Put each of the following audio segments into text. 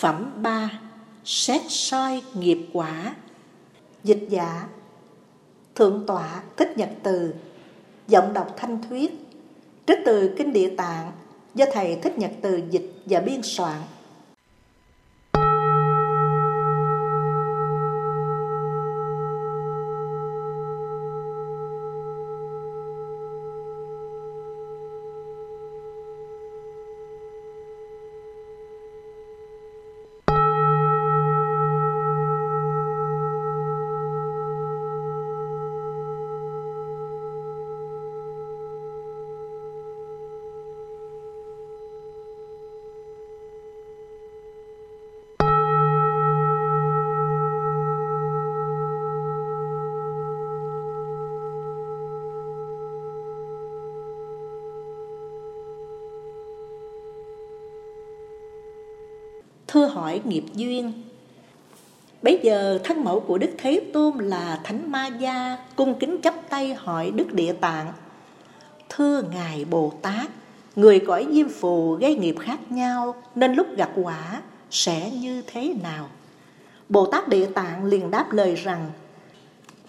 Phẩm 3 Xét soi nghiệp quả. Dịch giả, Thượng tọa Thích Nhật Từ, Giọng đọc thanh thuyết, Trích từ Kinh Địa Tạng Do Thầy Thích Nhật Từ dịch và biên soạn. Thưa hỏi nghiệp duyên Bây giờ thân mẫu của Đức Thế Tôn là Thánh Ma Gia cung kính chấp tay hỏi Đức Địa Tạng Thưa Ngài Bồ Tát, người cõi diêm phù gây nghiệp khác nhau nên lúc gặp quả sẽ như thế nào? Bồ Tát Địa Tạng liền đáp lời rằng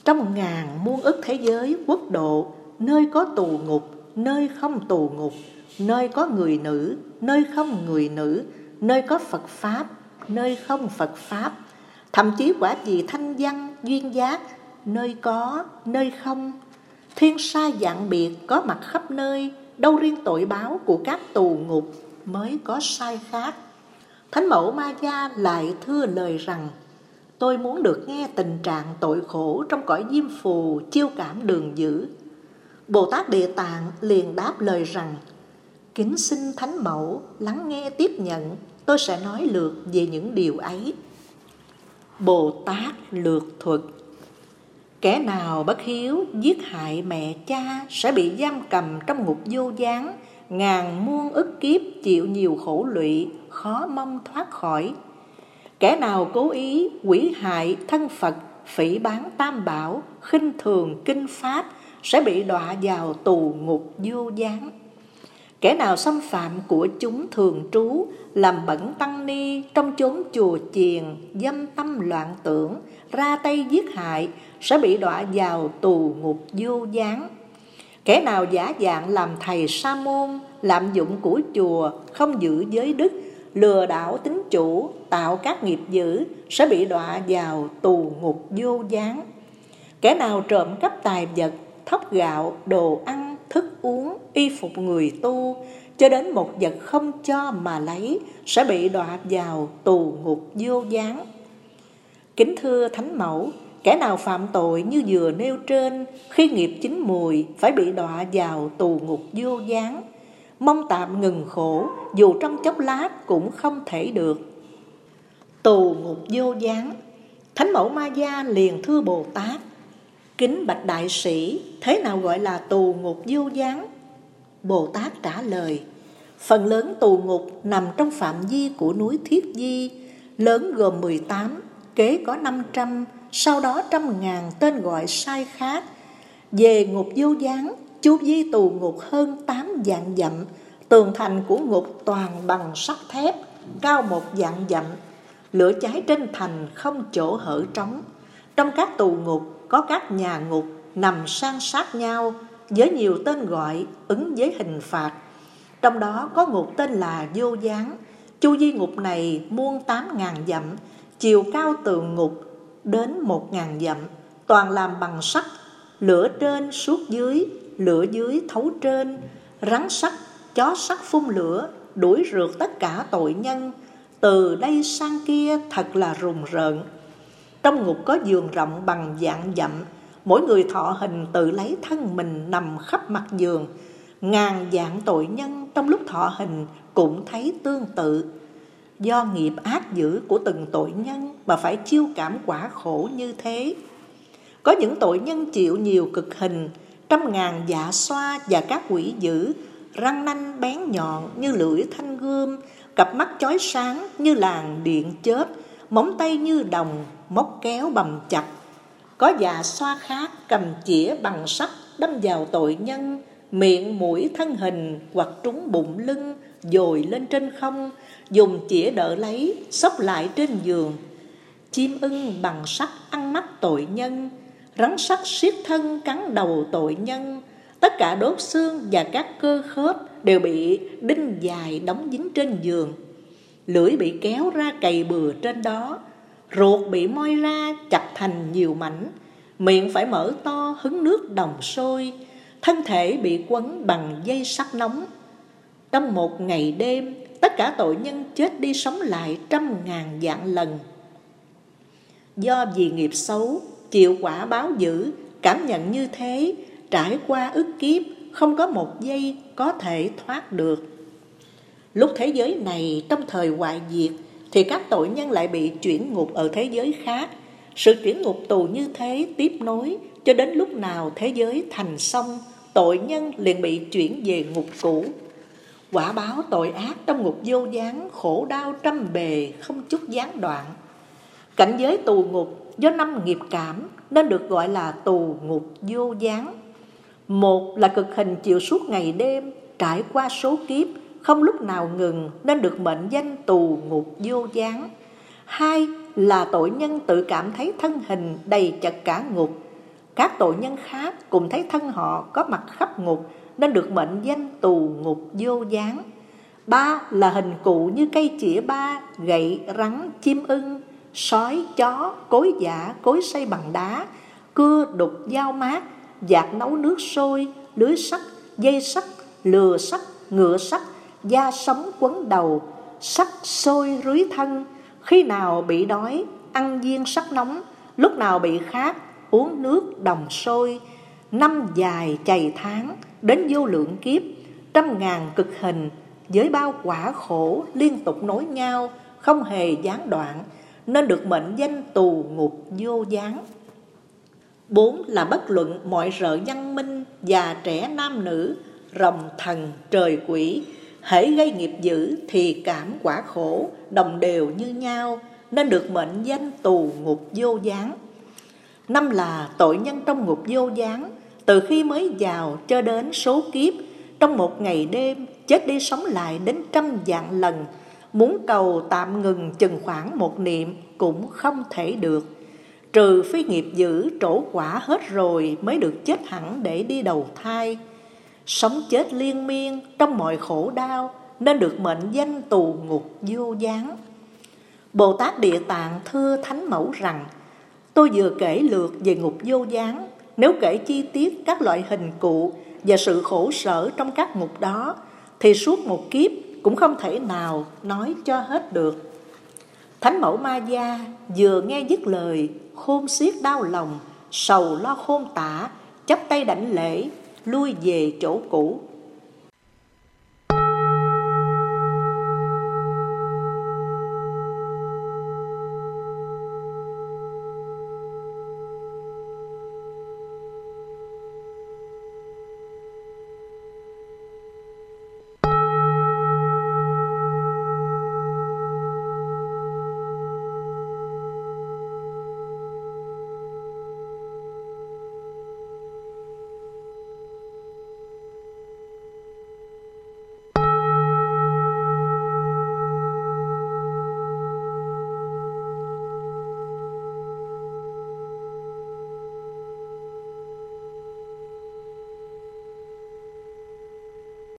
Trong ngàn muôn ức thế giới quốc độ, nơi có tù ngục, nơi không tù ngục, nơi có người nữ, nơi không người nữ, nơi có Phật Pháp, nơi không Phật Pháp, thậm chí quả gì thanh văn, duyên giác, nơi có, nơi không. Thiên sa dạng biệt có mặt khắp nơi, đâu riêng tội báo của các tù ngục mới có sai khác. Thánh mẫu Ma Gia lại thưa lời rằng, tôi muốn được nghe tình trạng tội khổ trong cõi diêm phù chiêu cảm đường dữ. Bồ Tát Địa Tạng liền đáp lời rằng, kính xin Thánh Mẫu lắng nghe tiếp nhận tôi sẽ nói lượt về những điều ấy. Bồ Tát lược thuật Kẻ nào bất hiếu giết hại mẹ cha sẽ bị giam cầm trong ngục vô gián, ngàn muôn ức kiếp chịu nhiều khổ lụy, khó mong thoát khỏi. Kẻ nào cố ý quỷ hại thân Phật, phỉ bán tam bảo, khinh thường kinh pháp sẽ bị đọa vào tù ngục vô gián. Kẻ nào xâm phạm của chúng thường trú, làm bẩn tăng ni trong chốn chùa chiền, dâm tâm loạn tưởng, ra tay giết hại, sẽ bị đọa vào tù ngục vô gián. Kẻ nào giả dạng làm thầy sa môn, lạm dụng của chùa, không giữ giới đức, lừa đảo tính chủ, tạo các nghiệp dữ, sẽ bị đọa vào tù ngục vô gián. Kẻ nào trộm cắp tài vật, thóc gạo, đồ ăn, thức uống, y phục người tu, cho đến một vật không cho mà lấy, sẽ bị đọa vào tù ngục vô gián. Kính thưa Thánh Mẫu, kẻ nào phạm tội như vừa nêu trên, khi nghiệp chín mùi, phải bị đọa vào tù ngục vô gián. Mong tạm ngừng khổ, dù trong chốc lát cũng không thể được. Tù ngục vô gián Thánh mẫu Ma Gia liền thưa Bồ Tát Kính bạch đại sĩ, thế nào gọi là tù ngục vô gián? Bồ Tát trả lời, phần lớn tù ngục nằm trong phạm vi của núi Thiết Di, lớn gồm 18, kế có 500, sau đó trăm ngàn tên gọi sai khác. Về ngục vô gián, chu vi tù ngục hơn 8 dạng dặm, tường thành của ngục toàn bằng sắt thép, cao một dạng dặm, lửa cháy trên thành không chỗ hở trống. Trong các tù ngục có các nhà ngục nằm san sát nhau với nhiều tên gọi ứng với hình phạt. Trong đó có ngục tên là Vô Gián. Chu di ngục này muôn tám ngàn dặm, chiều cao từ ngục đến một ngàn dặm, toàn làm bằng sắt, lửa trên suốt dưới, lửa dưới thấu trên, rắn sắt, chó sắt phun lửa, đuổi rượt tất cả tội nhân, từ đây sang kia thật là rùng rợn. Trong ngục có giường rộng bằng dạng dặm, mỗi người thọ hình tự lấy thân mình nằm khắp mặt giường. Ngàn dạng tội nhân trong lúc thọ hình cũng thấy tương tự. Do nghiệp ác dữ của từng tội nhân mà phải chiêu cảm quả khổ như thế. Có những tội nhân chịu nhiều cực hình, trăm ngàn dạ xoa và các quỷ dữ, răng nanh bén nhọn như lưỡi thanh gươm, cặp mắt chói sáng như làng điện chớp, móng tay như đồng, móc kéo bầm chặt. Có già xoa khác cầm chĩa bằng sắt đâm vào tội nhân, miệng mũi thân hình hoặc trúng bụng lưng, dồi lên trên không, dùng chĩa đỡ lấy, sóc lại trên giường. Chim ưng bằng sắt ăn mắt tội nhân, rắn sắt siết thân cắn đầu tội nhân, tất cả đốt xương và các cơ khớp đều bị đinh dài đóng dính trên giường. Lưỡi bị kéo ra cày bừa trên đó, ruột bị moi ra chặt thành nhiều mảnh, miệng phải mở to hứng nước đồng sôi, thân thể bị quấn bằng dây sắt nóng. Trong một ngày đêm, tất cả tội nhân chết đi sống lại trăm ngàn dạng lần. Do vì nghiệp xấu, chịu quả báo dữ, cảm nhận như thế, trải qua ức kiếp, không có một giây có thể thoát được. Lúc thế giới này trong thời hoại diệt, thì các tội nhân lại bị chuyển ngục ở thế giới khác. Sự chuyển ngục tù như thế tiếp nối cho đến lúc nào thế giới thành xong, tội nhân liền bị chuyển về ngục cũ. Quả báo tội ác trong ngục vô gián, khổ đau trăm bề, không chút gián đoạn. Cảnh giới tù ngục do năm nghiệp cảm nên được gọi là tù ngục vô gián. Một là cực hình chịu suốt ngày đêm, trải qua số kiếp, không lúc nào ngừng nên được mệnh danh tù ngục vô gián. Hai là tội nhân tự cảm thấy thân hình đầy chật cả ngục. Các tội nhân khác cùng thấy thân họ có mặt khắp ngục nên được mệnh danh tù ngục vô gián. Ba là hình cụ như cây chĩa ba, gậy, rắn, chim ưng, sói, chó, cối giả, cối xây bằng đá, cưa, đục, dao mát, dạt nấu nước sôi, lưới sắt, dây sắt, lừa sắt, ngựa sắt, da sống quấn đầu, sắt sôi rưới thân, khi nào bị đói, ăn viên sắt nóng, lúc nào bị khát, uống nước đồng sôi, năm dài chày tháng, đến vô lượng kiếp, trăm ngàn cực hình, với bao quả khổ liên tục nối nhau, không hề gián đoạn, nên được mệnh danh tù ngục vô gián. Bốn là bất luận mọi rợ văn minh, già trẻ nam nữ, rồng thần, trời quỷ, hễ gây nghiệp dữ thì cảm quả khổ, đồng đều như nhau, nên được mệnh danh tù ngục vô gián. Năm là tội nhân trong ngục vô gián, từ khi mới vào cho đến số kiếp, trong một ngày đêm, chết đi sống lại đến trăm vạn lần, muốn cầu tạm ngừng chừng khoảng một niệm cũng không thể được. Trừ phi nghiệp dữ trổ quả hết rồi mới được chết hẳn để đi đầu thai. Sống chết liên miên trong mọi khổ đau nên được mệnh danh tù ngục vô gián. Bồ Tát Địa Tạng thưa Thánh Mẫu rằng, tôi vừa kể lượt về ngục vô gián, nếu kể chi tiết các loại hình cụ và sự khổ sở trong các ngục đó, thì suốt một kiếp cũng không thể nào nói cho hết được. Thánh mẫu Ma Gia vừa nghe dứt lời, khôn xiết đau lòng, sầu lo khôn tả, chắp tay đảnh lễ, lui về chỗ cũ.